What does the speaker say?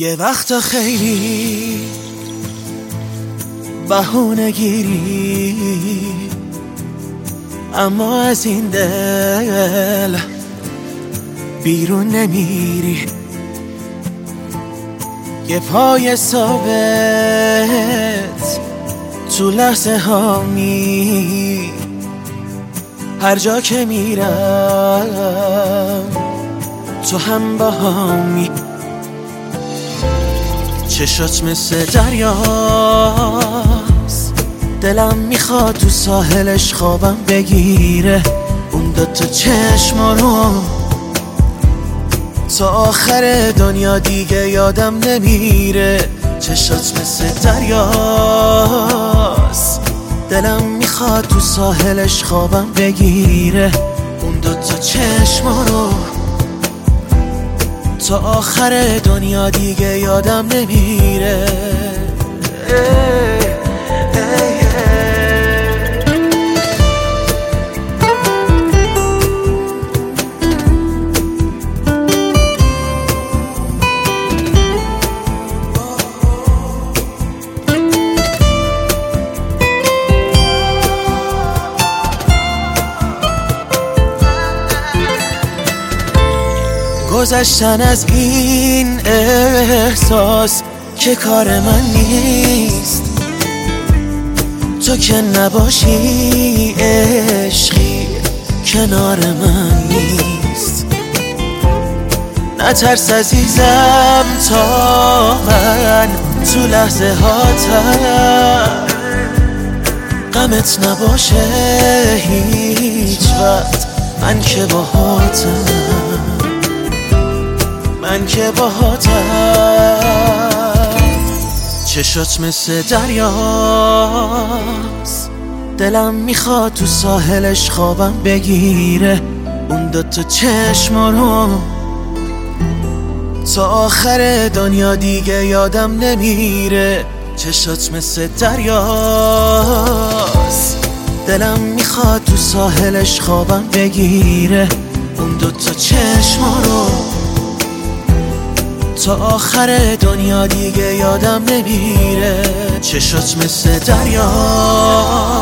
یه وقت خیلی بهونه گیری. اما از این دل بیرون نمیری. یه پای ثابت تو لحظه ها می هر جا که میرم تو هم با همی چشات مثل دریاست. دلم می‌خواد تو ساحلش خوابم بگیره. اون دوتا چشم رو تا آخر دنیا دیگه یادم نمیره. چشات مثل دریاست. دلم می‌خواد تو ساحلش خوابم بگیره. اون دوتا چشم رو تا آخر دنیا دیگه یادم نمیره. گذشتن از این احساس که کار من نیست. تو که نباشی عشقی کنار من نیست. نترس عزیزم تا من تو لحظه هاتم. غمت نباشه هیچ وقت. من که باهاتم من که باهاتم چشات مثل دریاست. دلم می‌خواد تو ساحلش خوابم بگیره. اون دوتا چشم رو. تا آخر دنیا دیگه یادم نمیره. چشات مثل دریاست. دلم می‌خواد تو ساحلش خوابم بگیره. اون دوتا چشم رو. تا آخر دنیا دیگه یادم نمیره. چشات مثل دریا.